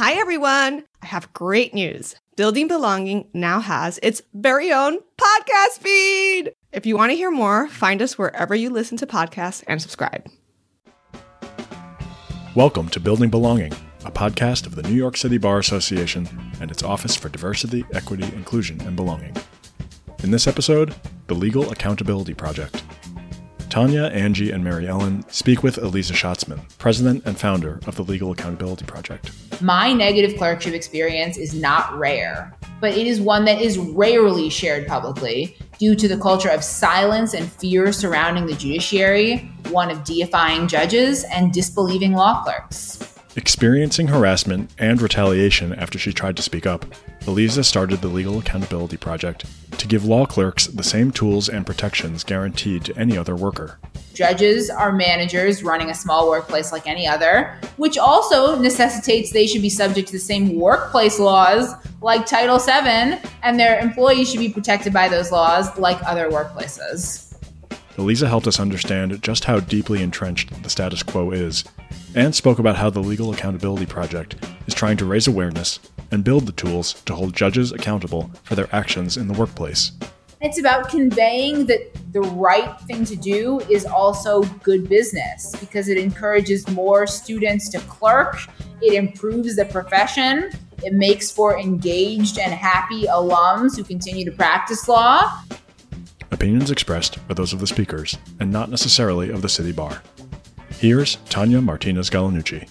Hi, everyone. I have great news. Building Belonging now has its very own podcast feed. If you want to hear more, find us wherever you listen to podcasts and subscribe. Welcome to Building Belonging, a podcast of the New York City Bar Association and its Office for Diversity, Equity, Inclusion, and Belonging. In this episode, the Legal Accountability Project. Tanya, Angie, and Mary Ellen speak with Aliza Shatzman, president and founder of the Legal Accountability Project. My negative clerkship experience is not rare, but it is one that is rarely shared publicly due to the culture of silence and fear surrounding the judiciary, one of deifying judges and disbelieving law clerks. Experiencing harassment and retaliation after she tried to speak up, Aliza started the Legal Accountability Project to give law clerks the same tools and protections guaranteed to any other worker. Judges are managers running a small workplace like any other, which also necessitates they should be subject to the same workplace laws like Title VII, and their employees should be protected by those laws like other workplaces. Aliza helped us understand just how deeply entrenched the status quo is, and spoke about how the Legal Accountability Project is trying to raise awareness and build the tools to hold judges accountable for their actions in the workplace. It's about conveying that the right thing to do is also good business because it encourages more students to clerk, it improves the profession, it makes for engaged and happy alums who continue to practice law, Opinions expressed are those of the speakers and not necessarily of the city bar. Here's Tanya Martinez Galanucci.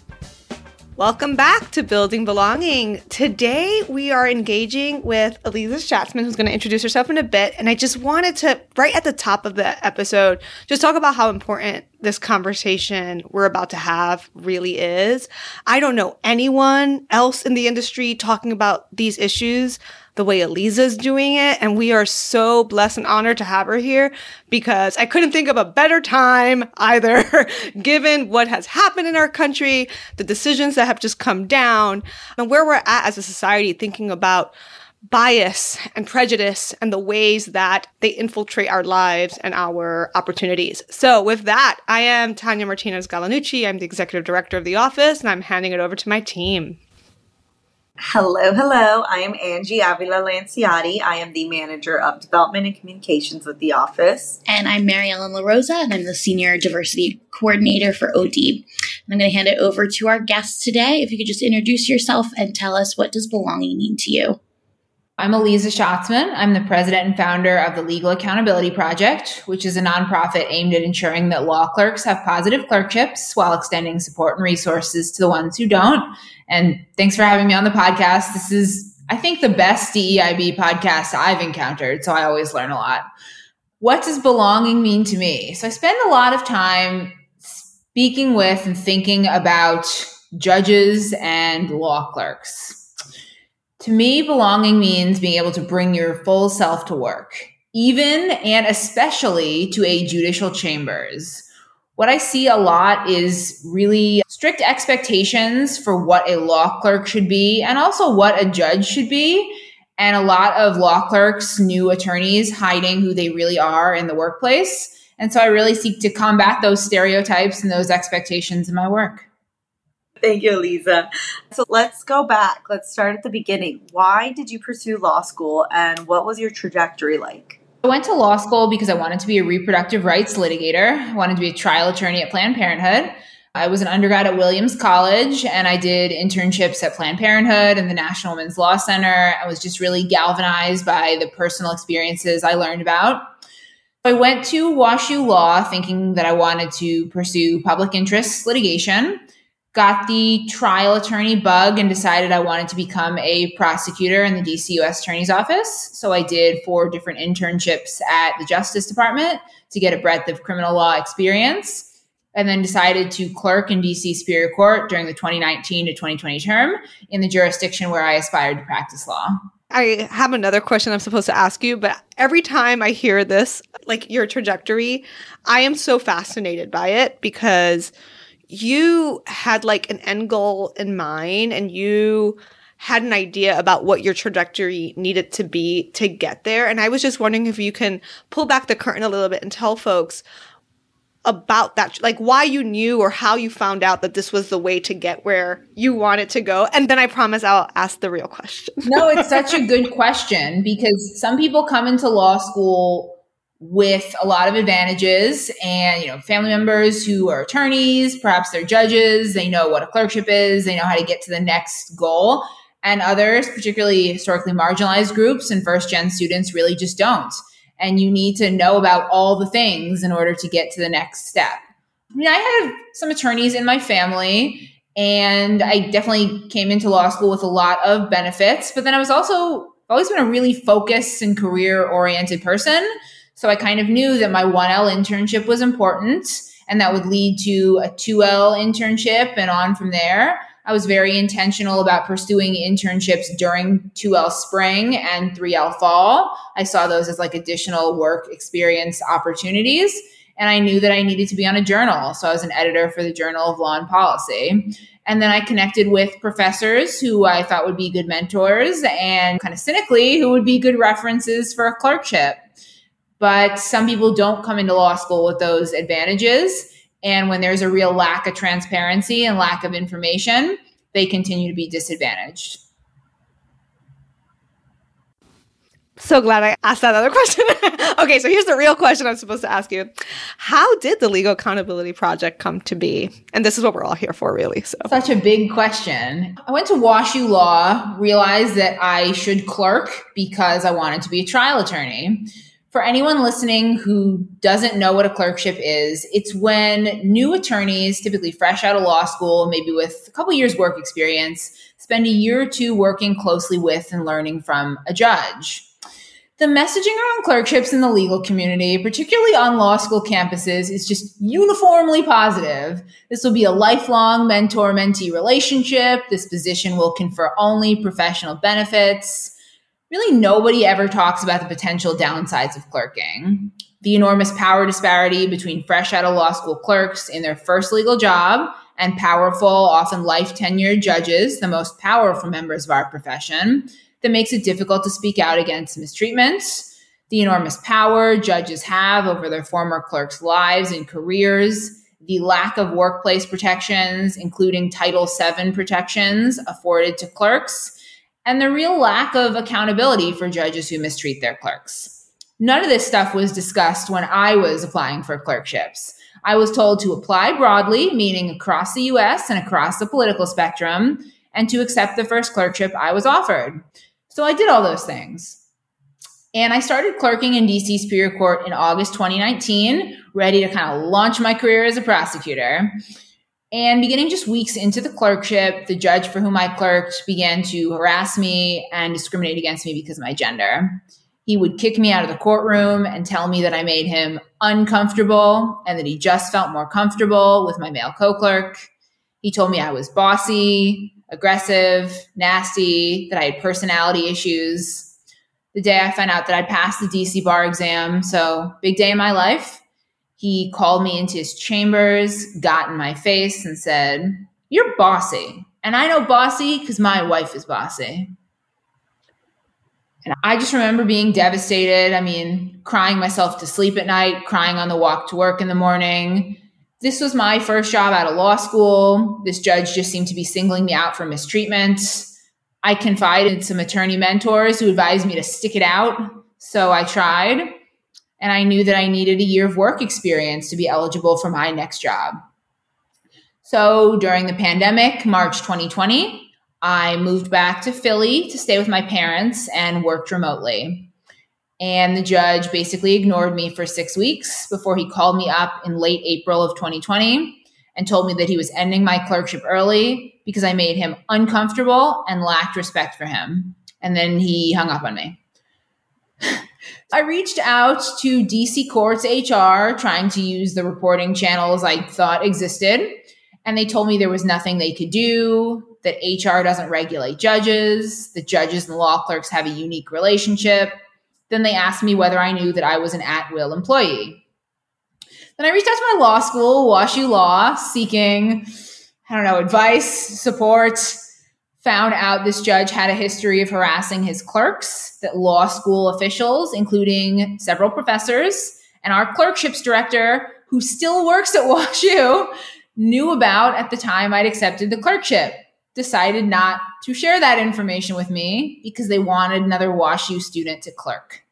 Welcome back to Building Belonging. Today we are engaging with Aliza Shatzman, who's going to introduce herself in a bit. And I just wanted to, right at the top of the episode, just talk about how important this conversation we're about to have really is. I don't know anyone else in the industry talking about these issues the way Aliza's doing it. And we are so blessed and honored to have her here because I couldn't think of a better time either, given what has happened in our country, the decisions that have just come down, and where we're at as a society thinking about bias and prejudice and the ways that they infiltrate our lives and our opportunities. So with that, I am Tanya Martinez Galanucci. I'm the executive director of the office and I'm handing it over to my team. Hello, hello. I am Angie Avila Lanciati. I am the manager of development and communications with the office. And I'm Mary Ellen LaRosa, and I'm the senior diversity coordinator for ODEEB. I'm going to hand it over to our guests today. If you could just introduce yourself and tell us what does belonging mean to you? I'm Aliza Shatzman. I'm the president and founder of the Legal Accountability Project, which is a nonprofit aimed at ensuring that law clerks have positive clerkships while extending support and resources to the ones who don't. And thanks for having me on the podcast. This is, I think, the best DEIB podcast I've encountered. So I always learn a lot. What does belonging mean to me? So I spend a lot of time speaking with and thinking about judges and law clerks to me, belonging means being able to bring your full self to work, even and especially to a judicial chambers. What I see a lot is really strict expectations for what a law clerk should be and also what a judge should be. And a lot of law clerks, new attorneys hiding who they really are in the workplace. And so I really seek to combat those stereotypes and those expectations in my work. Thank you, Aliza. So let's go back. Let's start at the beginning. Why did you pursue law school and what was your trajectory like? I went to law school because I wanted to be a reproductive rights litigator. I wanted to be a trial attorney at Planned Parenthood. I was an undergrad at Williams College and I did internships at Planned Parenthood and the National Women's Law Center. I was just really galvanized by the personal experiences I learned about. I went to WashU Law thinking that I wanted to pursue public interest litigation got the trial attorney bug and decided I wanted to become a prosecutor in the DC US Attorney's Office. So I did four different internships at the Justice Department to get a breadth of criminal law experience. And then decided to clerk in DC Superior Court during the 2019 to 2020 term in the jurisdiction where I aspired to practice law. I have another question I'm supposed to ask you, but every time I hear this, like your trajectory, I am so fascinated by it because you had like an end goal in mind and you had an idea about what your trajectory needed to be to get there. And I was just wondering if you can pull back the curtain a little bit and tell folks about that, like why you knew or how you found out that this was the way to get where you wanted to go. And then I promise I'll ask the real question. no, it's such a good question because some people come into law school with a lot of advantages and you know family members who are attorneys perhaps they're judges they know what a clerkship is they know how to get to the next goal. And others particularly historically marginalized groups and first gen students really just don't. And you need to know about all the things in order to get to the next step. I mean i have some attorneys in my family and i definitely came into law school with a lot of benefits but then i was also always been a really focused and career oriented person so I kind of knew that my 1L internship was important and that would lead to a 2L internship and on from there. I was very intentional about pursuing internships during 2L spring and 3L fall. I saw those as like additional work experience opportunities. And I knew that I needed to be on a journal. So I was an editor for the Journal of Law and Policy. And then I connected with professors who I thought would be good mentors and kind of cynically who would be good references for a clerkship. But some people don't come into law school with those advantages. And when there's a real lack of transparency and lack of information, they continue to be disadvantaged. So glad I asked that other question. okay, so here's the real question I'm supposed to ask you. How did the Legal Accountability Project come to be? And this is what we're all here for, really. So such a big question. I went to WashU Law, realized that I should clerk because I wanted to be a trial attorney for anyone listening who doesn't know what a clerkship is, it's when new attorneys, typically fresh out of law school, maybe with a couple years work experience, spend a year or two working closely with and learning from a judge. The messaging around clerkships in the legal community, particularly on law school campuses, is just uniformly positive. This will be a lifelong mentor mentee relationship. This position will confer only professional benefits really nobody ever talks about the potential downsides of clerking. The enormous power disparity between fresh out of law school clerks in their first legal job and powerful, often life tenured judges, the most powerful members of our profession, that makes it difficult to speak out against mistreatments. The enormous power judges have over their former clerks' lives and careers, the lack of workplace protections, including Title VII protections afforded to clerks, and the real lack of accountability for judges who mistreat their clerks. None of this stuff was discussed when I was applying for clerkships. I was told to apply broadly, meaning across the US and across the political spectrum, and to accept the first clerkship I was offered. So I did all those things. And I started clerking in DC Superior Court in August 2019, ready to kind of launch my career as a prosecutor. And beginning just weeks into the clerkship, the judge for whom I clerked began to harass me and discriminate against me because of my gender. He would kick me out of the courtroom and tell me that I made him uncomfortable and that he just felt more comfortable with my male co clerk. He told me I was bossy, aggressive, nasty, that I had personality issues. The day I found out that I'd passed the DC bar exam, so big day in my life, he called me into his chambers, got in my face, and said, You're bossy. And I know bossy because my wife is bossy. And I just remember being devastated. I mean, crying myself to sleep at night, crying on the walk to work in the morning. This was my first job out of law school. This judge just seemed to be singling me out for mistreatment. I confided in some attorney mentors who advised me to stick it out. So I tried and I knew that I needed a year of work experience to be eligible for my next job. So during the pandemic, March 2020, I moved back to Philly to stay with my parents and worked remotely. And the judge basically ignored me for six weeks before he called me up in late April of 2020 and told me that he was ending my clerkship early because I made him uncomfortable and lacked respect for him. And then he hung up on me. I reached out to DC Courts HR, trying to use the reporting channels I thought existed. And they told me there was nothing they could do, that HR doesn't regulate judges, that judges and law clerks have a unique relationship. Then they asked me whether I knew that I was an at will employee. Then I reached out to my law school, WashU Law, seeking, I don't know, advice, support, found out this judge had a history of harassing his clerks, that law school officials, including several professors, and our clerkships director who still works at WashU, knew about at the time I'd accepted the clerkship, decided not to share that information with me because they wanted another WashU student to clerk.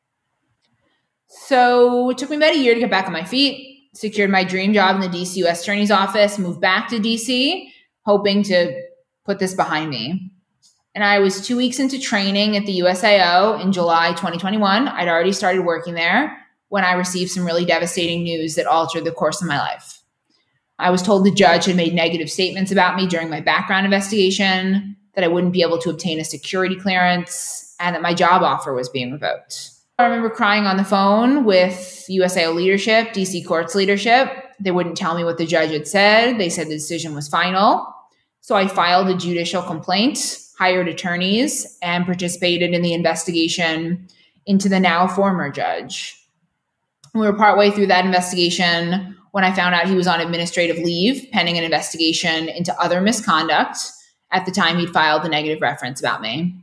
So it took me about a year to get back on my feet, secured my dream job in the DC US Attorney's Office, moved back to DC, hoping to put this behind me. And I was two weeks into training at the USAO in July 2021. I'd already started working there when I received some really devastating news that altered the course of my life. I was told the judge had made negative statements about me during my background investigation, that I wouldn't be able to obtain a security clearance, and that my job offer was being revoked. I remember crying on the phone with USAO leadership, DC courts leadership. They wouldn't tell me what the judge had said. They said the decision was final. So I filed a judicial complaint, hired attorneys, and participated in the investigation into the now former judge. We were partway through that investigation when I found out he was on administrative leave pending an investigation into other misconduct. At the time, he'd filed the negative reference about me.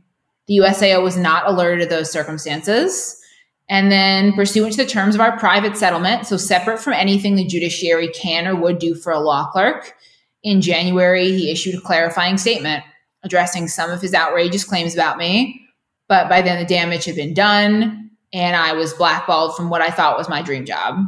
The USAO was not alerted to those circumstances. And then, pursuant to the terms of our private settlement, so separate from anything the judiciary can or would do for a law clerk, in January, he issued a clarifying statement addressing some of his outrageous claims about me. But by then, the damage had been done, and I was blackballed from what I thought was my dream job.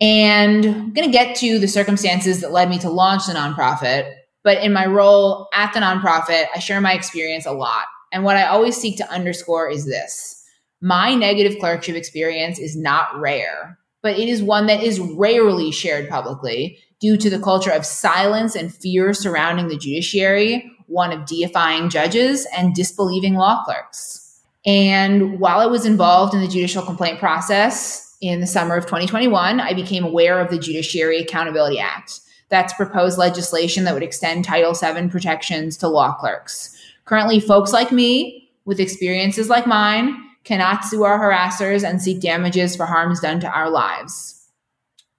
And I'm going to get to the circumstances that led me to launch the nonprofit. But in my role at the nonprofit, I share my experience a lot. And what I always seek to underscore is this my negative clerkship experience is not rare, but it is one that is rarely shared publicly due to the culture of silence and fear surrounding the judiciary, one of deifying judges and disbelieving law clerks. And while I was involved in the judicial complaint process in the summer of 2021, I became aware of the Judiciary Accountability Act. That's proposed legislation that would extend Title VII protections to law clerks. Currently, folks like me with experiences like mine cannot sue our harassers and seek damages for harms done to our lives.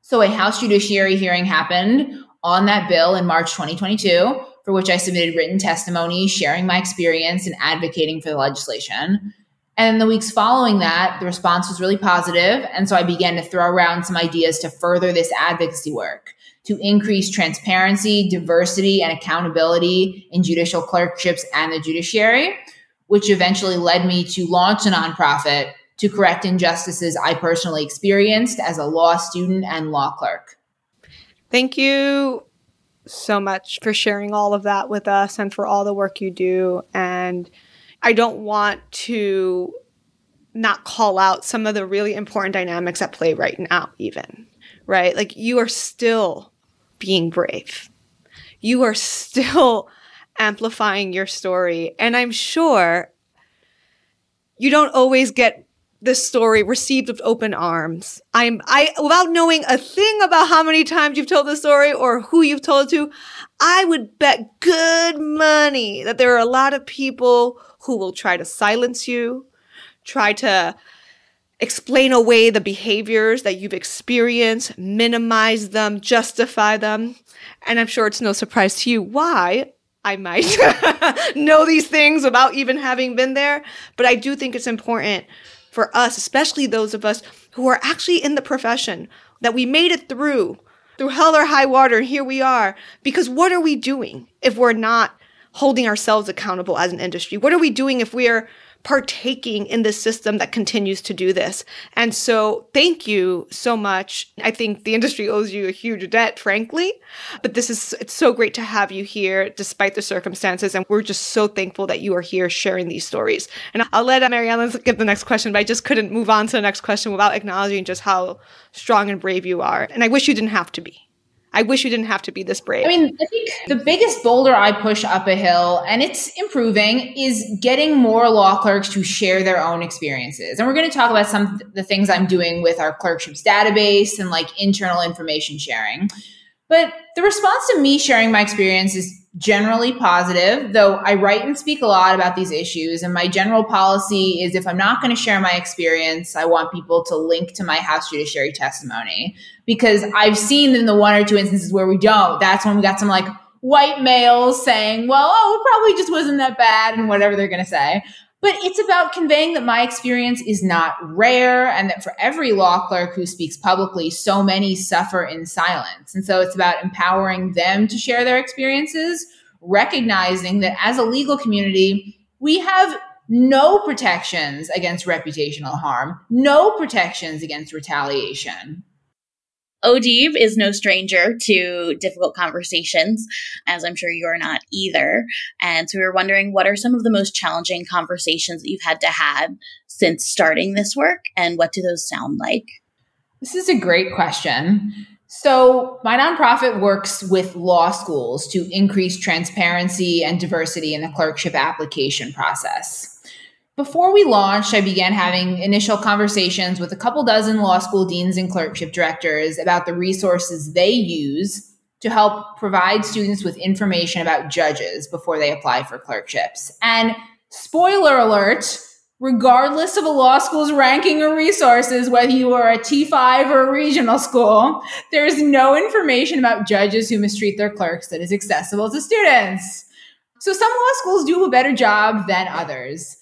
So, a House Judiciary hearing happened on that bill in March 2022, for which I submitted written testimony sharing my experience and advocating for the legislation. And in the weeks following that, the response was really positive, And so I began to throw around some ideas to further this advocacy work, to increase transparency, diversity, and accountability in judicial clerkships and the judiciary which eventually led me to launch a nonprofit to correct injustices I personally experienced as a law student and law clerk. Thank you so much for sharing all of that with us and for all the work you do. And I don't want to not call out some of the really important dynamics at play right now, even, right? Like you are still being brave. You are still amplifying your story. And I'm sure you don't always get this story received with open arms. I'm I without knowing a thing about how many times you've told the story or who you've told to, I would bet good money that there are a lot of people who will try to silence you, try to explain away the behaviors that you've experienced, minimize them, justify them. And I'm sure it's no surprise to you why I might know these things without even having been there. But I do think it's important for us, especially those of us who are actually in the profession, that we made it through, through hell or high water, here we are. Because what are we doing if we're not holding ourselves accountable as an industry? What are we doing if we're partaking in this system that continues to do this. And so thank you so much. I think the industry owes you a huge debt, frankly, but this is, it's so great to have you here despite the circumstances. And we're just so thankful that you are here sharing these stories. And I'll let uh, Mary Ellen give the next question, but I just couldn't move on to the next question without acknowledging just how strong and brave you are. And I wish you didn't have to be. I wish you didn't have to be this brave. I mean, I think the biggest boulder I push up a hill, and it's improving, is getting more law clerks to share their own experiences. And we're going to talk about some the things I'm doing with our clerkships database and like internal information sharing. But the response to me sharing my experience is generally positive, though I write and speak a lot about these issues. And my general policy is if I'm not going to share my experience, I want people to link to my House Judiciary testimony because I've seen in the one or two instances where we don't, that's when we got some like white males saying, well, oh, it probably just wasn't that bad and whatever they're going to say. But it's about conveying that my experience is not rare and that for every law clerk who speaks publicly, so many suffer in silence. And so it's about empowering them to share their experiences, recognizing that as a legal community, we have no protections against reputational harm, no protections against retaliation. ODEB is no stranger to difficult conversations, as I'm sure you're not either. And so we were wondering what are some of the most challenging conversations that you've had to have since starting this work, and what do those sound like? This is a great question. So, my nonprofit works with law schools to increase transparency and diversity in the clerkship application process. Before we launched, I began having initial conversations with a couple dozen law school deans and clerkship directors about the resources they use to help provide students with information about judges before they apply for clerkships. And spoiler alert, regardless of a law school's ranking or resources, whether you are a T5 or a regional school, there is no information about judges who mistreat their clerks that is accessible to students. So some law schools do a better job than others.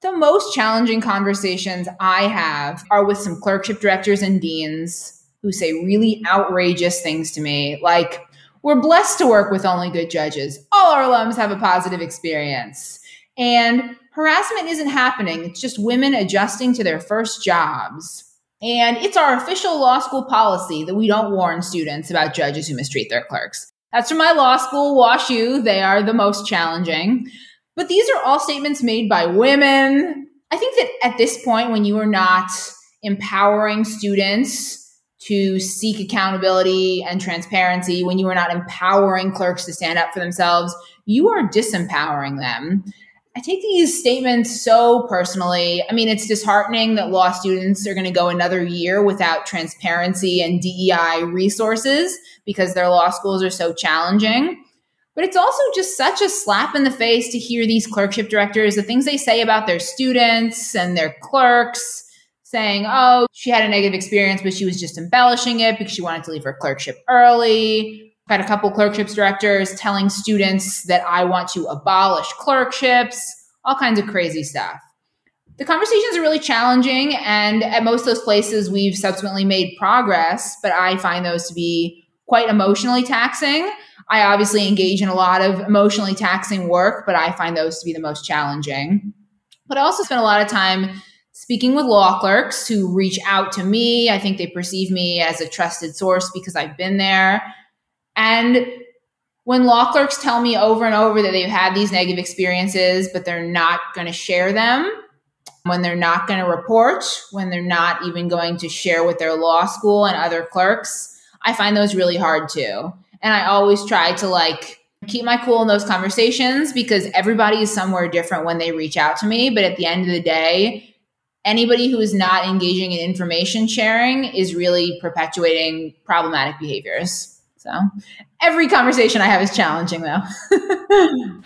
The most challenging conversations I have are with some clerkship directors and deans who say really outrageous things to me, like, we're blessed to work with only good judges. All our alums have a positive experience. And harassment isn't happening, it's just women adjusting to their first jobs. And it's our official law school policy that we don't warn students about judges who mistreat their clerks. That's from my law school, WashU. They are the most challenging. But these are all statements made by women. I think that at this point, when you are not empowering students to seek accountability and transparency, when you are not empowering clerks to stand up for themselves, you are disempowering them. I take these statements so personally. I mean, it's disheartening that law students are going to go another year without transparency and DEI resources because their law schools are so challenging. But it's also just such a slap in the face to hear these clerkship directors, the things they say about their students and their clerks, saying, oh, she had a negative experience, but she was just embellishing it because she wanted to leave her clerkship early. I've had a couple clerkships directors telling students that I want to abolish clerkships, all kinds of crazy stuff. The conversations are really challenging, and at most of those places, we've subsequently made progress, but I find those to be quite emotionally taxing. I obviously engage in a lot of emotionally taxing work, but I find those to be the most challenging. But I also spend a lot of time speaking with law clerks who reach out to me. I think they perceive me as a trusted source because I've been there. And when law clerks tell me over and over that they've had these negative experiences, but they're not going to share them, when they're not going to report, when they're not even going to share with their law school and other clerks, I find those really hard too. And I always try to like keep my cool in those conversations because everybody is somewhere different when they reach out to me. But at the end of the day, anybody who is not engaging in information sharing is really perpetuating problematic behaviors. So every conversation I have is challenging though.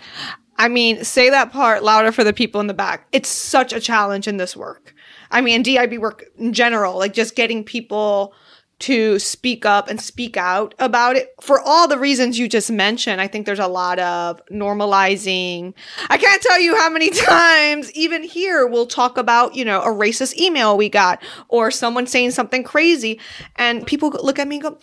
I mean, say that part louder for the people in the back. It's such a challenge in this work. I mean, DIB work in general, like just getting people to speak up and speak out about it for all the reasons you just mentioned. I think there's a lot of normalizing. I can't tell you how many times, even here, we'll talk about, you know, a racist email we got or someone saying something crazy. And people look at me and go,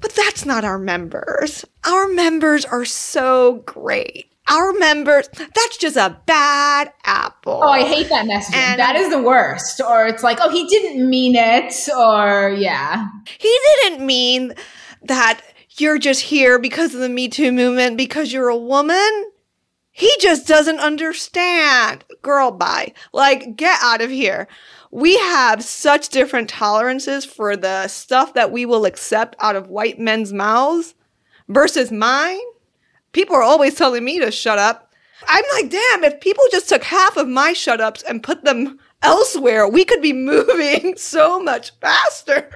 but that's not our members. Our members are so great our members, that's just a bad apple. Oh, I hate that messaging. And that is the worst. Or it's like, oh, he didn't mean it. Or, yeah. He didn't mean that you're just here because of the Me Too movement because you're a woman. He just doesn't understand. Girl, bye. Like, get out of here. We have such different tolerances for the stuff that we will accept out of white men's mouths versus mine people are always telling me to shut up. I'm like, damn, if people just took half of my shut ups and put them elsewhere, we could be moving so much faster.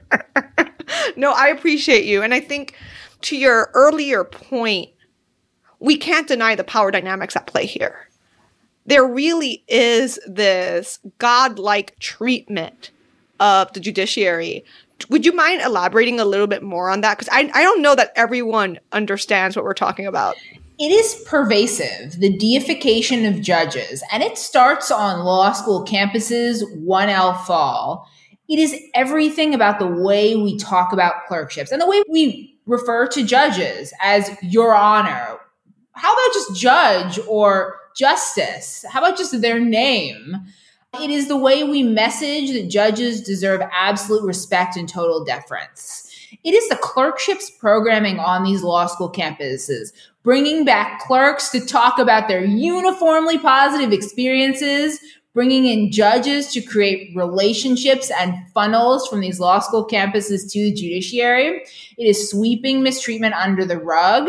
no, I appreciate you. And I think to your earlier point, we can't deny the power dynamics at play here. There really is this godlike treatment of the judiciary would you mind elaborating a little bit more on that? Because I, I don't know that everyone understands what we're talking about. it is pervasive, the deification of judges, and it starts on law school campuses 1L fall. It is everything about the way we talk about clerkships and the way we refer to judges as your honor. How about just judge or justice? How about just their name? It is the way we message that judges deserve absolute respect and total deference. It is the clerkships programming on these law school campuses, bringing back clerks to talk about their uniformly positive experiences, bringing in judges to create relationships and funnels from these law school campuses to the judiciary. It is sweeping mistreatment under the rug.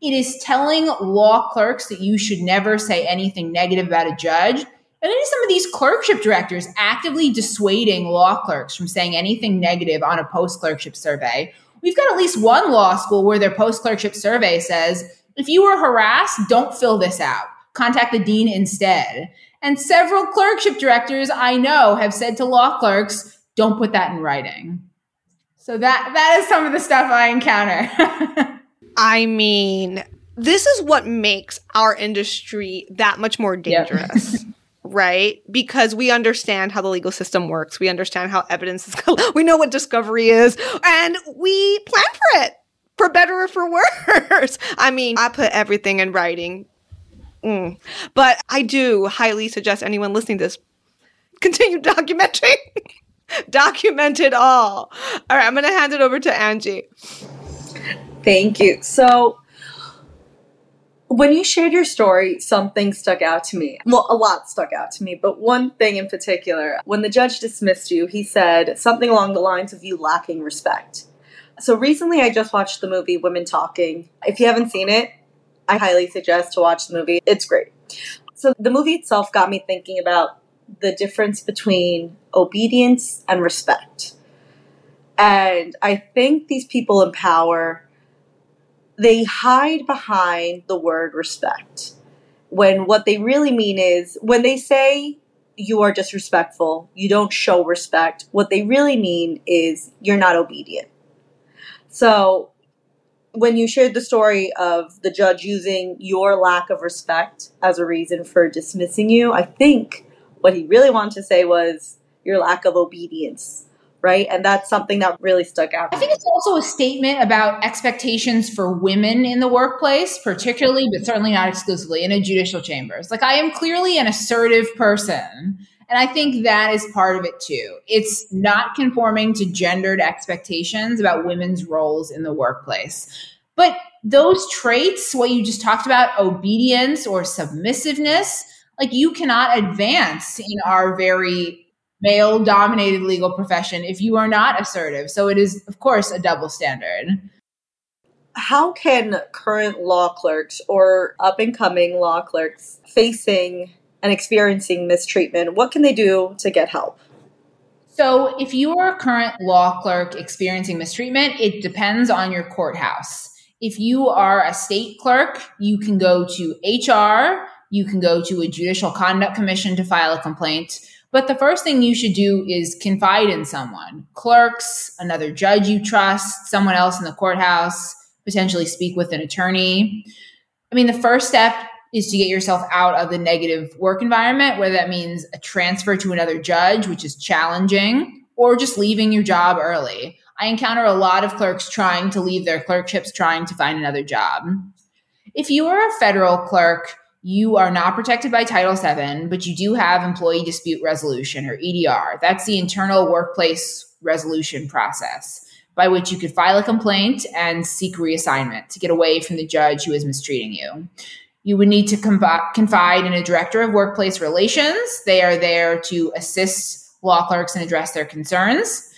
It is telling law clerks that you should never say anything negative about a judge. And then some of these clerkship directors actively dissuading law clerks from saying anything negative on a post clerkship survey. We've got at least one law school where their post clerkship survey says if you were harassed, don't fill this out. Contact the dean instead. And several clerkship directors I know have said to law clerks, don't put that in writing. So that that is some of the stuff I encounter. I mean, this is what makes our industry that much more dangerous. Right? Because we understand how the legal system works. We understand how evidence is, we know what discovery is, and we plan for it for better or for worse. I mean, I put everything in writing. Mm. But I do highly suggest anyone listening to this continue documenting. Document it all. All right, I'm going to hand it over to Angie. Thank you. So, when you shared your story, something stuck out to me. Well, a lot stuck out to me, but one thing in particular. When the judge dismissed you, he said something along the lines of you lacking respect. So recently, I just watched the movie Women Talking. If you haven't seen it, I highly suggest to watch the movie. It's great. So the movie itself got me thinking about the difference between obedience and respect. And I think these people in power, they hide behind the word respect. When what they really mean is when they say you are disrespectful, you don't show respect, what they really mean is you're not obedient. So when you shared the story of the judge using your lack of respect as a reason for dismissing you, I think what he really wanted to say was your lack of obedience. Right. And that's something that really stuck out. I think it's also a statement about expectations for women in the workplace, particularly, but certainly not exclusively in a judicial chambers. Like, I am clearly an assertive person and I think that is part of it too. It's not conforming to gendered expectations about women's roles in the workplace. But those traits, what you just talked about, obedience or submissiveness, like you cannot advance in our very male dominated legal profession if you are not assertive. So it is, of course, a double standard. How can current law clerks or up and coming law clerks facing and experiencing mistreatment, what can they do to get help? So, if you are a current law clerk experiencing mistreatment, it depends on your courthouse. If you are a state clerk, you can go to HR, you can go to a judicial conduct commission to file a complaint. But the first thing you should do is confide in someone clerks, another judge you trust, someone else in the courthouse, potentially speak with an attorney. I mean, the first step is to get yourself out of the negative work environment, whether that means a transfer to another judge, which is challenging, or just leaving your job early. I encounter a lot of clerks trying to leave their clerkships, trying to find another job. If you are a federal clerk, you are not protected by Title VII, but you do have employee dispute resolution or EDR. That's the internal workplace resolution process by which you could file a complaint and seek reassignment to get away from the judge who is mistreating you. You would need to confide in a director of workplace relations. They are there to assist law clerks and address their concerns.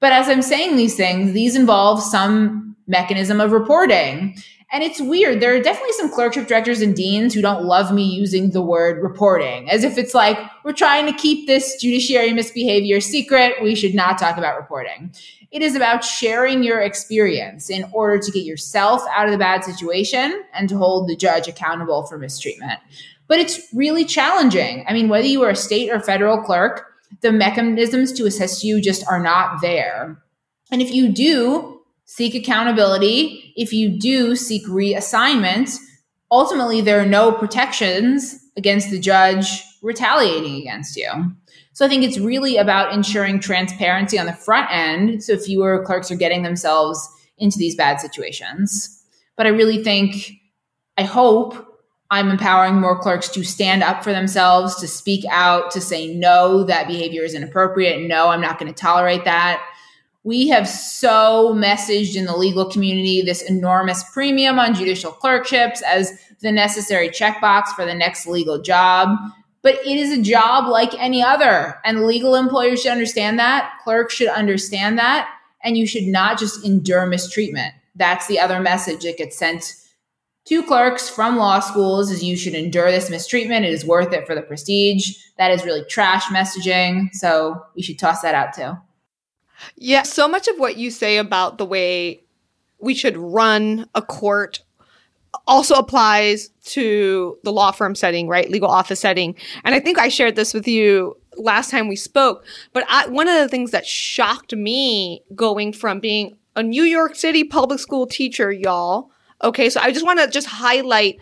But as I'm saying these things, these involve some mechanism of reporting. And it's weird. There are definitely some clerkship directors and deans who don't love me using the word reporting, as if it's like, we're trying to keep this judiciary misbehavior secret. We should not talk about reporting. It is about sharing your experience in order to get yourself out of the bad situation and to hold the judge accountable for mistreatment. But it's really challenging. I mean, whether you are a state or federal clerk, the mechanisms to assist you just are not there. And if you do seek accountability, if you do seek reassignment, ultimately there are no protections against the judge retaliating against you. So I think it's really about ensuring transparency on the front end so fewer clerks are getting themselves into these bad situations. But I really think, I hope I'm empowering more clerks to stand up for themselves, to speak out, to say, no, that behavior is inappropriate. No, I'm not going to tolerate that. We have so messaged in the legal community this enormous premium on judicial clerkships as the necessary checkbox for the next legal job. But it is a job like any other. And legal employers should understand that. Clerks should understand that. And you should not just endure mistreatment. That's the other message that gets sent to clerks from law schools is you should endure this mistreatment. It is worth it for the prestige. That is really trash messaging. So we should toss that out too. Yeah, so much of what you say about the way we should run a court also applies to the law firm setting, right? Legal office setting. And I think I shared this with you last time we spoke. But I, one of the things that shocked me going from being a New York City public school teacher, y'all. Okay, so I just want to just highlight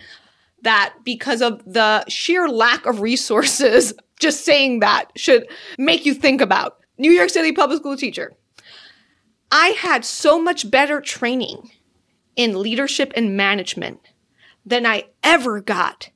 that because of the sheer lack of resources, just saying that should make you think about New York City public school teacher. I had so much better training in leadership and management than I ever got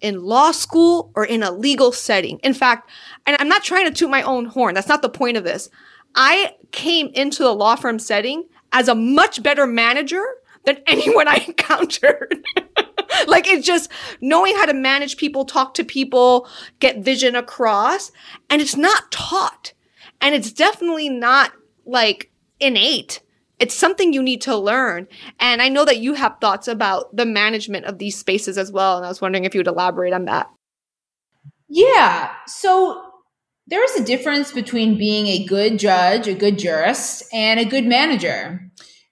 in law school or in a legal setting. In fact, and I'm not trying to toot my own horn. That's not the point of this. I came into the law firm setting as a much better manager than anyone I encountered. like it's just knowing how to manage people, talk to people, get vision across. And it's not taught. And it's definitely not like innate. It's something you need to learn. And I know that you have thoughts about the management of these spaces as well. And I was wondering if you would elaborate on that. Yeah. So there is a difference between being a good judge, a good jurist, and a good manager.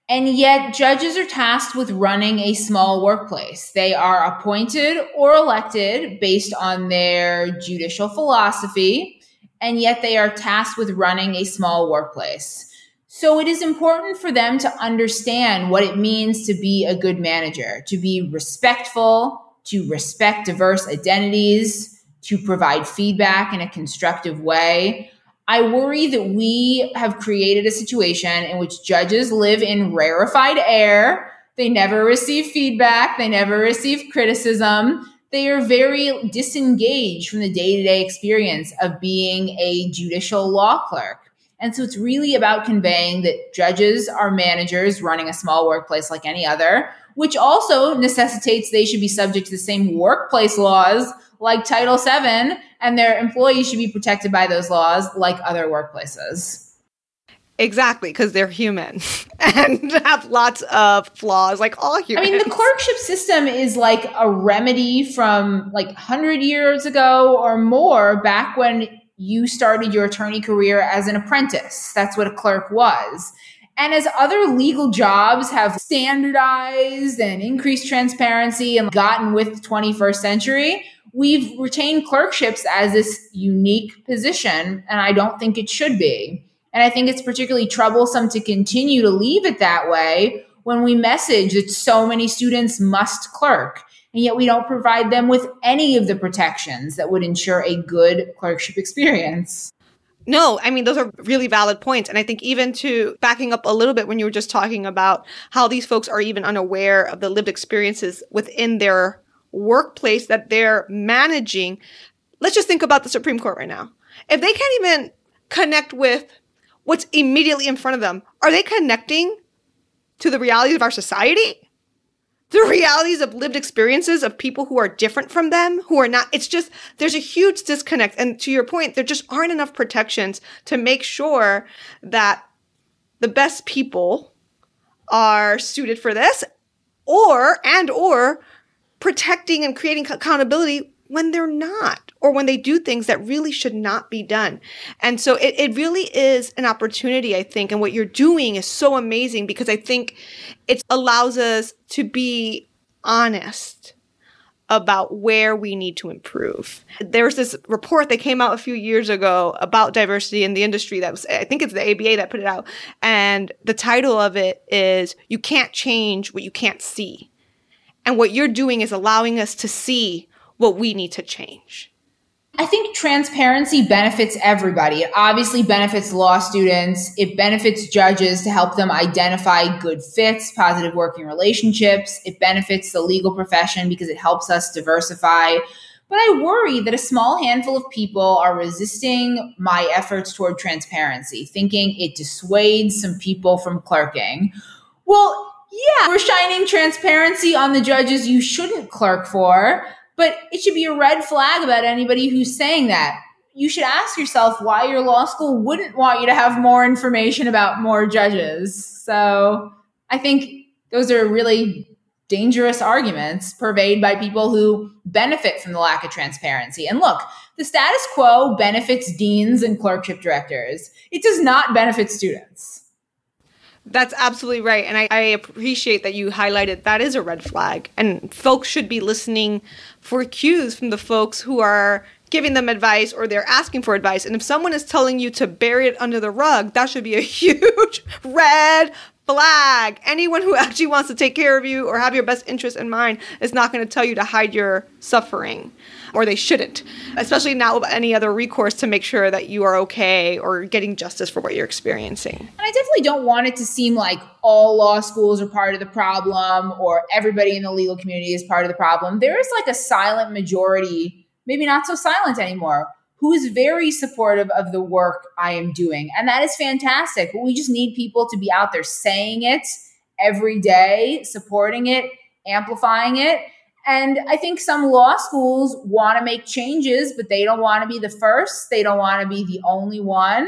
And yet, judges are tasked with running a small workplace. They are appointed or elected based on their judicial philosophy, and yet they are tasked with running a small workplace. So it is important for them to understand what it means to be a good manager, to be respectful, to respect diverse identities, to provide feedback in a constructive way. I worry that we have created a situation in which judges live in rarefied air. They never receive feedback, they never receive criticism. They are very disengaged from the day to day experience of being a judicial law clerk. And so it's really about conveying that judges are managers running a small workplace like any other, which also necessitates they should be subject to the same workplace laws like Title VII, and their employees should be protected by those laws like other workplaces. Exactly, because they're human and have lots of flaws, like all humans. I mean, the clerkship system is like a remedy from like 100 years ago or more, back when you started your attorney career as an apprentice. That's what a clerk was. And as other legal jobs have standardized and increased transparency and gotten with the 21st century, we've retained clerkships as this unique position. And I don't think it should be. And I think it's particularly troublesome to continue to leave it that way when we message that so many students must clerk and yet we don't provide them with any of the protections that would ensure a good clerkship experience. No, I mean, those are really valid points. And I think even to backing up a little bit when you were just talking about how these folks are even unaware of the lived experiences within their workplace that they're managing. Let's just think about the Supreme Court right now. If they can't even connect with what's immediately in front of them, are they connecting to the realities of our society? the realities of lived experiences of people who are different from them, who are not, it's just, there's a huge disconnect. And to your point, there just aren't enough protections to make sure that the best people are suited for this or, and or protecting and creating accountability when they're not or when they do things that really should not be done. And so it, it really is an opportunity, I think. And what you're doing is so amazing because I think it allows us to be honest about where we need to improve. There was this report that came out a few years ago about diversity in the industry that was, I think it's the ABA that put it out. And the title of it is You Can't Change What You Can't See. And what you're doing is allowing us to see what we need to change. I think transparency benefits everybody. It obviously benefits law students. It benefits judges to help them identify good fits, positive working relationships. It benefits the legal profession because it helps us diversify. But I worry that a small handful of people are resisting my efforts toward transparency, thinking it dissuades some people from clerking. Well, yeah, we're shining transparency on the judges you shouldn't clerk for. But it should be a red flag about anybody who's saying that. You should ask yourself why your law school wouldn't want you to have more information about more judges. So I think those are really dangerous arguments purveyed by people who benefit from the lack of transparency. And look, the status quo benefits deans and clerkship directors. It does not benefit students. That's absolutely right. And I, I, appreciate that you highlighted that is a red flag. And folks should be listening for cues from the folks who are giving them advice or they're asking for advice. And if someone is telling you to bury it under the rug, that should be a huge red flag. Anyone who actually wants to take care of you or have your best interest in mind is not going to tell you to hide your suffering or they shouldn't, especially now with any other recourse to make sure that you are okay or getting justice for what you're experiencing. And I definitely don't want it to seem like all law schools are part of the problem or everybody in the legal community is part of the problem. There is like a silent majority, maybe not so silent anymore, who is very supportive of the work I am doing. And that is fantastic. But we just need people to be out there saying it every day, supporting it, amplifying it. And I think some law schools want to make changes, but they don't want to be the first. They don't want to be the only one.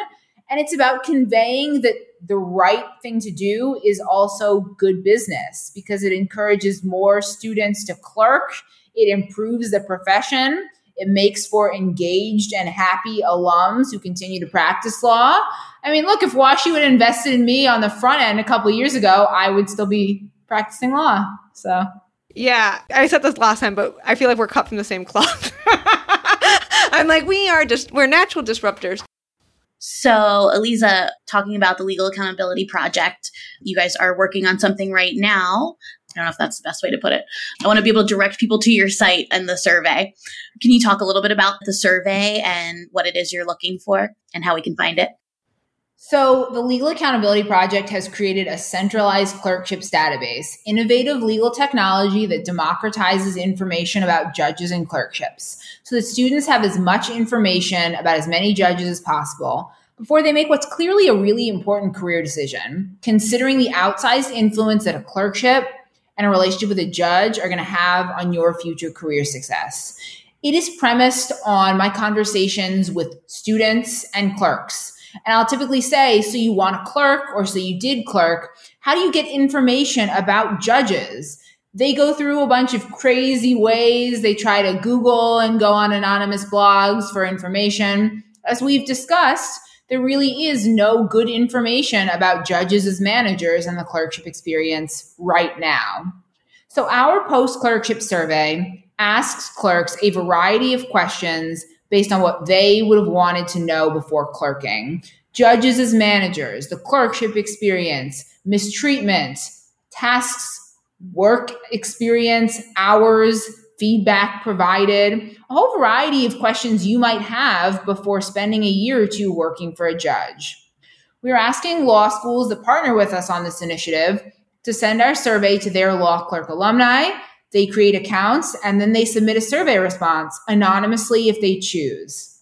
And it's about conveying that the right thing to do is also good business because it encourages more students to clerk, it improves the profession. It makes for engaged and happy alums who continue to practice law. I mean, look, if WashU had invested in me on the front end a couple years ago, I would still be practicing law. So yeah, I said this last time, but I feel like we're cut from the same cloth. I'm like, we are just, we're natural disruptors. So, Aliza, talking about the Legal Accountability Project, you guys are working on something right now. I don't know if that's the best way to put it. I want to be able to direct people to your site and the survey. Can you talk a little bit about the survey and what it is you're looking for and how we can find it? So, the Legal Accountability Project has created a centralized clerkships database, innovative legal technology that democratizes information about judges and clerkships. So that students have as much information about as many judges as possible before they make what's clearly a really important career decision, considering the outsized influence that a clerkship and a relationship with a judge are going to have on your future career success. It is premised on my conversations with students and clerks and I'll typically say, so you want to clerk or so you did clerk. How do you get information about judges? They go through a bunch of crazy ways. They try to Google and go on anonymous blogs for information. As we've discussed, there really is no good information about judges as managers and the clerkship experience right now. So, our post clerkship survey asks clerks a variety of questions based on what they would have wanted to know before clerking. Judges as managers, the clerkship experience, mistreatment, tasks, work experience, hours, feedback provided, a whole variety of questions you might have before spending a year or two working for a judge. We're asking law schools that partner with us on this initiative to send our survey to their law clerk alumni they create accounts and then they submit a survey response anonymously if they choose.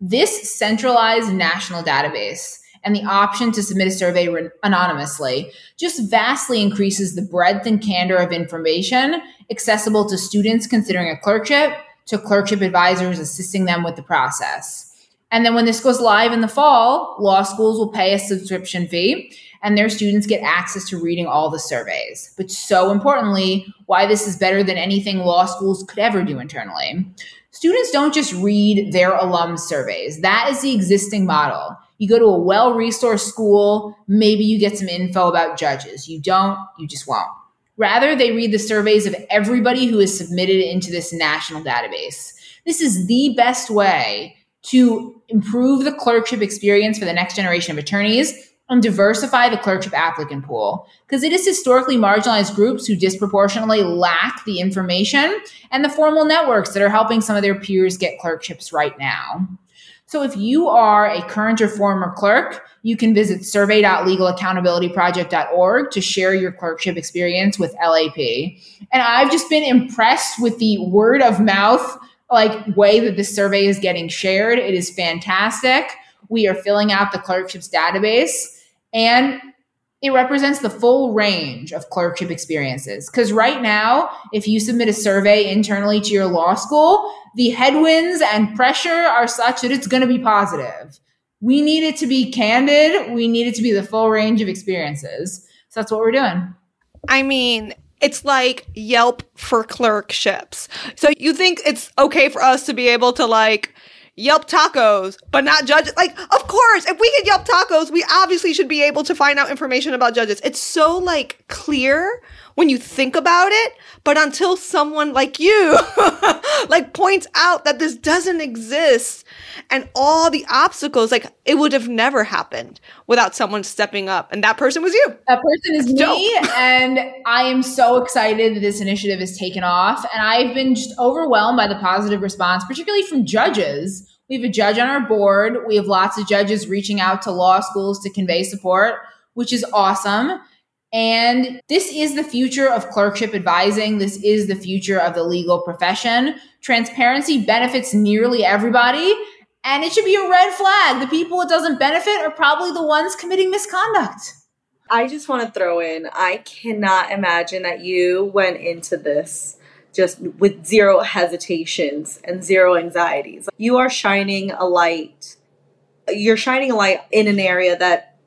This centralized national database and the option to submit a survey re- anonymously just vastly increases the breadth and candor of information accessible to students considering a clerkship, to clerkship advisors assisting them with the process. And then when this goes live in the fall, law schools will pay a subscription fee and their students get access to reading all the surveys. But so importantly, why this is better than anything law schools could ever do internally. Students don't just read their alum surveys. That is the existing model. You go to a well resourced school, maybe you get some info about judges. You don't, you just won't. Rather, they read the surveys of everybody who is submitted into this national database. This is the best way to improve the clerkship experience for the next generation of attorneys and diversify the clerkship applicant pool because it is historically marginalized groups who disproportionately lack the information and the formal networks that are helping some of their peers get clerkships right now. So if you are a current or former clerk, you can visit survey.legalaccountabilityproject.org to share your clerkship experience with LAP. And I've just been impressed with the word of mouth like way that this survey is getting shared. It is fantastic. We are filling out the clerkships database and it represents the full range of clerkship experiences. Because right now, if you submit a survey internally to your law school, the headwinds and pressure are such that it's going to be positive. We need it to be candid. We need it to be the full range of experiences. So that's what we're doing. I mean, it's like Yelp for clerkships. So you think it's okay for us to be able to like Yelp tacos, but not judges. Like, of course, if we get Yelp tacos, we obviously should be able to find out information about judges. It's so like clear when you think about it, but until someone like you like points out that this doesn't exist and all the obstacles, like it would have never happened without someone stepping up. And that person was you. That person is me. and I am so excited that this initiative is taken off. And I've been just overwhelmed by the positive response, particularly from judges we have a judge on our board. We have lots of judges reaching out to law schools to convey support, which is awesome. And this is the future of clerkship advising. This is the future of the legal profession. Transparency benefits nearly everybody. And it should be a red flag. The people it doesn't benefit are probably the ones committing misconduct. I just want to throw in I cannot imagine that you went into this just with zero hesitations and zero anxieties. You are shining a light. You're shining a light in an area that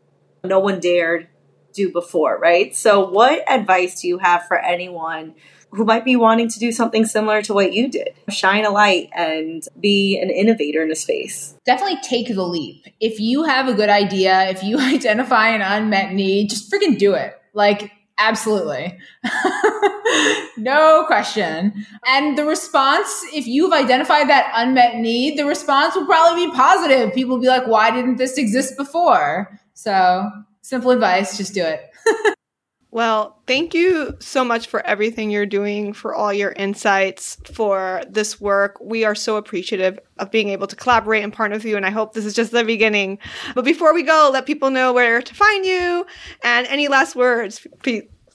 no one dared do before, right? So, what advice do you have for anyone who might be wanting to do something similar to what you did? Shine a light and be an innovator in a space. Definitely take the leap. If you have a good idea, if you identify an unmet need, just freaking do it. Like, Absolutely. no question. And the response, if you've identified that unmet need, the response will probably be positive. People will be like, why didn't this exist before? So, simple advice just do it. Well, thank you so much for everything you're doing, for all your insights, for this work. We are so appreciative of being able to collaborate and partner with you, and I hope this is just the beginning. But before we go, let people know where to find you and any last words.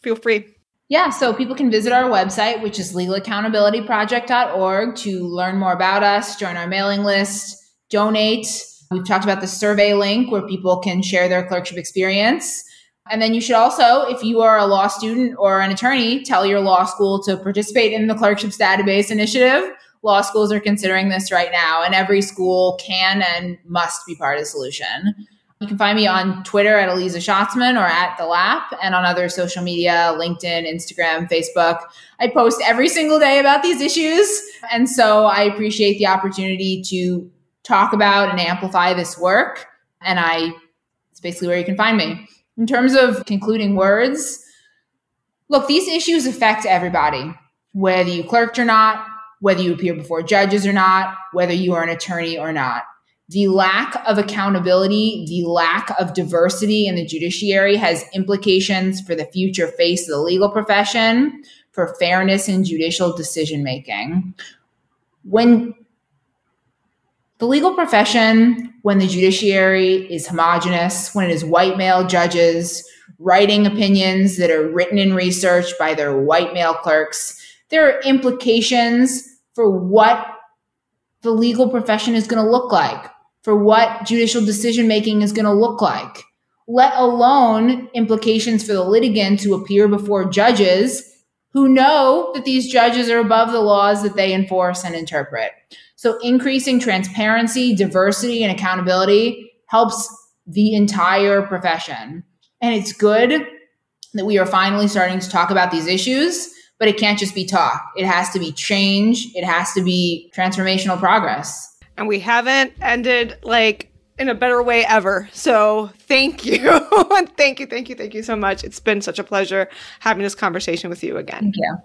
Feel free. Yeah, so people can visit our website, which is legalaccountabilityproject.org, to learn more about us, join our mailing list, donate. We've talked about the survey link where people can share their clerkship experience. And then you should also, if you are a law student or an attorney, tell your law school to participate in the clerkships database initiative. Law schools are considering this right now, and every school can and must be part of the solution. You can find me on Twitter at Aliza Shatzman or at The Lap and on other social media, LinkedIn, Instagram, Facebook. I post every single day about these issues. And so I appreciate the opportunity to talk about and amplify this work. And I, it's basically where you can find me. In terms of concluding words, look, these issues affect everybody, whether you clerked or not, whether you appear before judges or not, whether you are an attorney or not. The lack of accountability, the lack of diversity in the judiciary has implications for the future face of the legal profession, for fairness in judicial decision making. When the legal profession, when the judiciary is homogenous, when it is white male judges writing opinions that are written in research by their white male clerks, there are implications for what the legal profession is going to look like, for what judicial decision making is going to look like, let alone implications for the litigant to appear before judges who know that these judges are above the laws that they enforce and interpret. So increasing transparency, diversity, and accountability helps the entire profession. And it's good that we are finally starting to talk about these issues, but it can't just be talk. It has to be change. It has to be transformational progress. And we haven't ended like in a better way ever. So thank you. thank you, thank you, thank you so much. It's been such a pleasure having this conversation with you again. Thank you.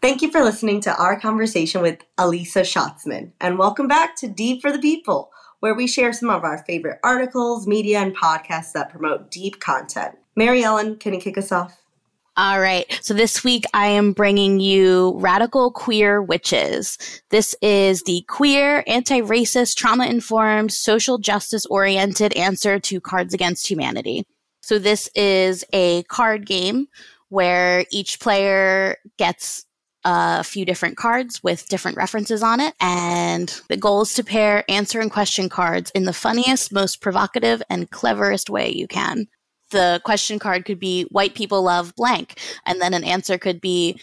Thank you for listening to our conversation with Aliza Shatzman, and welcome back to DEIB for the People, where we share some of our favorite articles, media, and podcasts that promote DEIB content. Mary Ellen, can you kick us off? All right. So this week I am bringing you Radical Queer Witches. This is the queer, anti-racist, trauma-informed, social justice oriented answer to Cards Against Humanity. So this is a card game where each player gets a few different cards with different references on it. And the goal is to pair answer and question cards in the funniest, most provocative, and cleverest way you can the question card could be white people love blank and then an answer could be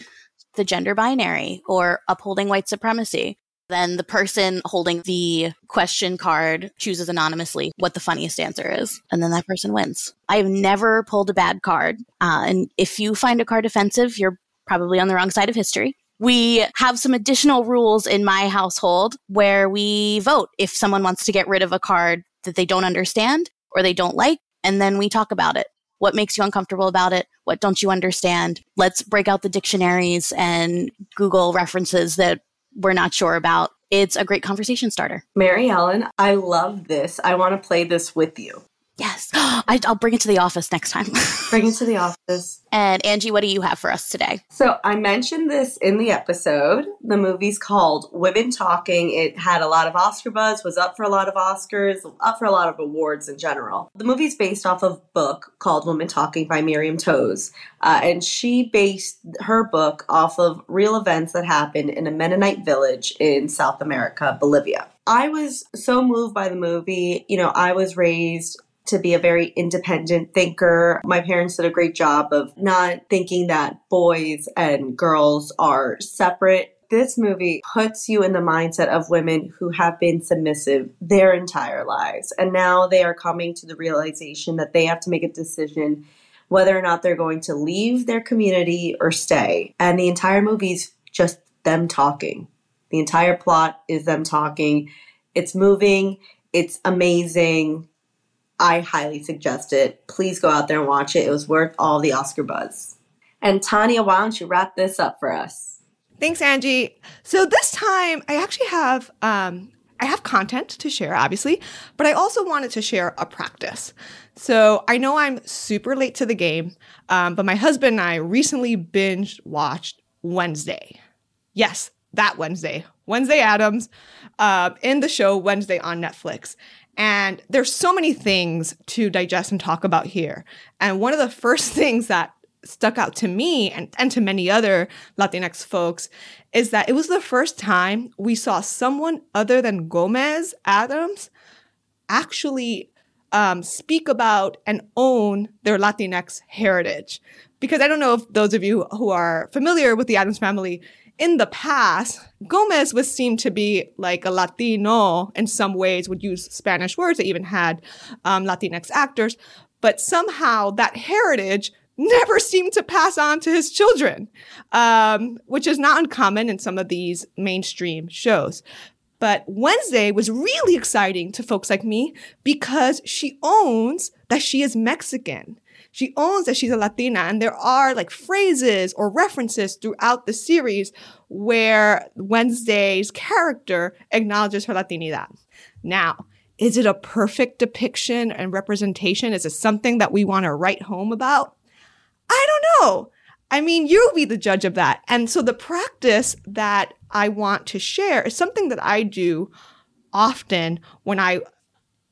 the gender binary or upholding white supremacy then the person holding the question card chooses anonymously what the funniest answer is, and then that person wins. I have never pulled a bad card. Uh, and if you find a card offensive, you're probably on the wrong side of history. We have some additional rules in my household where we vote if someone wants to get rid of a card that they don't understand or they don't like and then we talk about it. What makes you uncomfortable about it? What don't you understand? Let's break out the dictionaries and Google references that we're not sure about. It's a great conversation starter. Mary Ellen, I love this. I want to play this with you. Yes. I, will bring it to the office next time. bring it to the office. And Angie, what do you have for us today? So I mentioned this in the episode. The movie's called Women Talking. It had a lot of Oscar buzz, was up for a lot of Oscars, up for a lot of awards in general. The movie's based off of a book called Women Talking by Miriam Toews. Uh, and she based her book off of real events that happened in a Mennonite village in South America, Bolivia. I was so moved by the movie. You know, I was raised to be a very independent thinker. My parents did a great job of not thinking that boys and girls are separate. This movie puts you in the mindset of women who have been submissive their entire lives. And now they are coming to the realization that they have to make a decision whether or not they're going to leave their community or stay. And the entire movie is just them talking. The entire plot is them talking. It's moving. It's amazing. I highly suggest it. Please go out there and watch it. It was worth all the Oscar buzz. And Tanya, why don't you wrap this up for us? Thanks, Angie. So this time I actually have um, I have content to share, obviously, but I also wanted to share a practice. So I know I'm super late to the game, um, but my husband and I recently binge watched Wednesday. Yes, that Wednesday, Wednesday Addams, uh, in the show Wednesday on Netflix. And there's so many things to digest and talk about here. And one of the first things that stuck out to me and, and to many other Latinx folks is that it was the first time we saw someone other than Gomez Addams actually um, speak about and own their Latinx heritage. Because I don't know if those of you who are familiar with the Addams family in the past, Gomez was seen to be like a Latino in some ways, would use Spanish words. They even had um, Latinx actors, but somehow that heritage never seemed to pass on to his children, um, which is not uncommon in some of these mainstream shows. But Wednesday was really exciting to folks like me because she owns that she is Mexican she owns that she's a Latina. And there are like phrases or references throughout the series where Wednesday's character acknowledges her Latinidad. Now, is it a perfect depiction and representation? Is it something that we want to write home about? I don't know. I mean, you'll be the judge of that. And so the practice that I want to share is something that I do often when I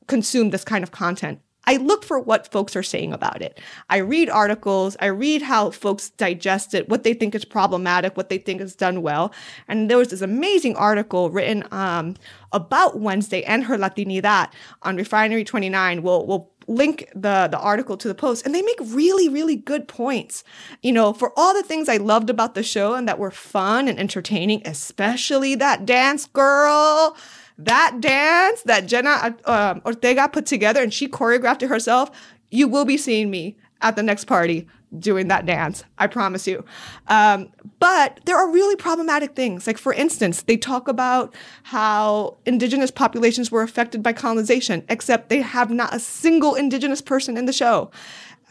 consume this kind of content. I look for what folks are saying about it. I read articles, I read how folks digest it, what they think is problematic, what they think is done well. And there was this amazing article written um, about Wednesday and her Latinidad on Refinery 29. We'll, we'll link the the article to the post and they make really really good points you know for all the things i loved about the show and that were fun and entertaining especially that dance girl that dance that Jenna uh, Ortega put together and she choreographed it herself, you will be seeing me at the next party doing that dance. I promise you. Um, but there are really problematic things. Like, for instance, they talk about how indigenous populations were affected by colonization, except they have not a single indigenous person in the show.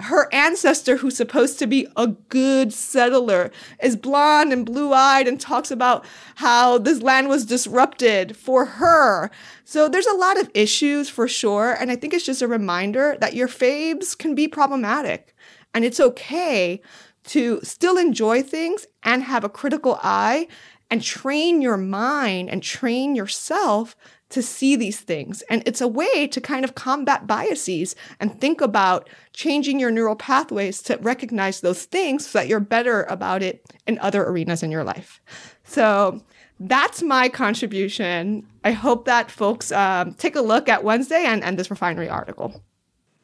Her ancestor, who's supposed to be a good settler, is blonde and blue eyed and talks about how this land was disrupted for her. So there's a lot of issues for sure. And I think it's just a reminder that your faves can be problematic. And it's okay to still enjoy things and have a critical eye and train your mind and train yourself to see these things. And it's a way to kind of combat biases and think about changing your neural pathways to recognize those things so that you're better about it in other arenas in your life. So that's my contribution. I hope that folks um, take a look at Wednesday and, and this refinery article.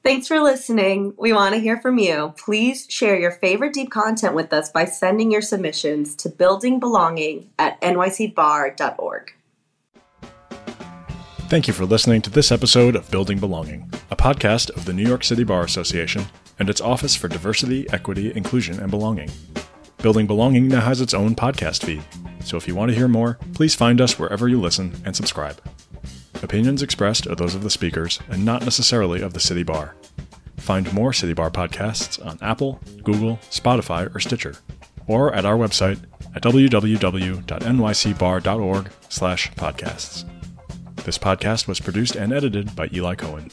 Thanks for listening. We want to hear from you. Please share your favorite DEIB content with us by sending your submissions to buildingbelonging at nycbar.org. Thank you for listening to this episode of Building Belonging, a podcast of the New York City Bar Association and its Office for Diversity, Equity, Inclusion, and Belonging. Building Belonging now has its own podcast feed, so if you want to hear more, please find us wherever you listen and subscribe. Opinions expressed are those of the speakers and not necessarily of the City Bar. Find more City Bar podcasts on Apple, Google, Spotify, or Stitcher, or at our website at www.nycbar.org/podcasts. This podcast was produced and edited by Eli Cohen.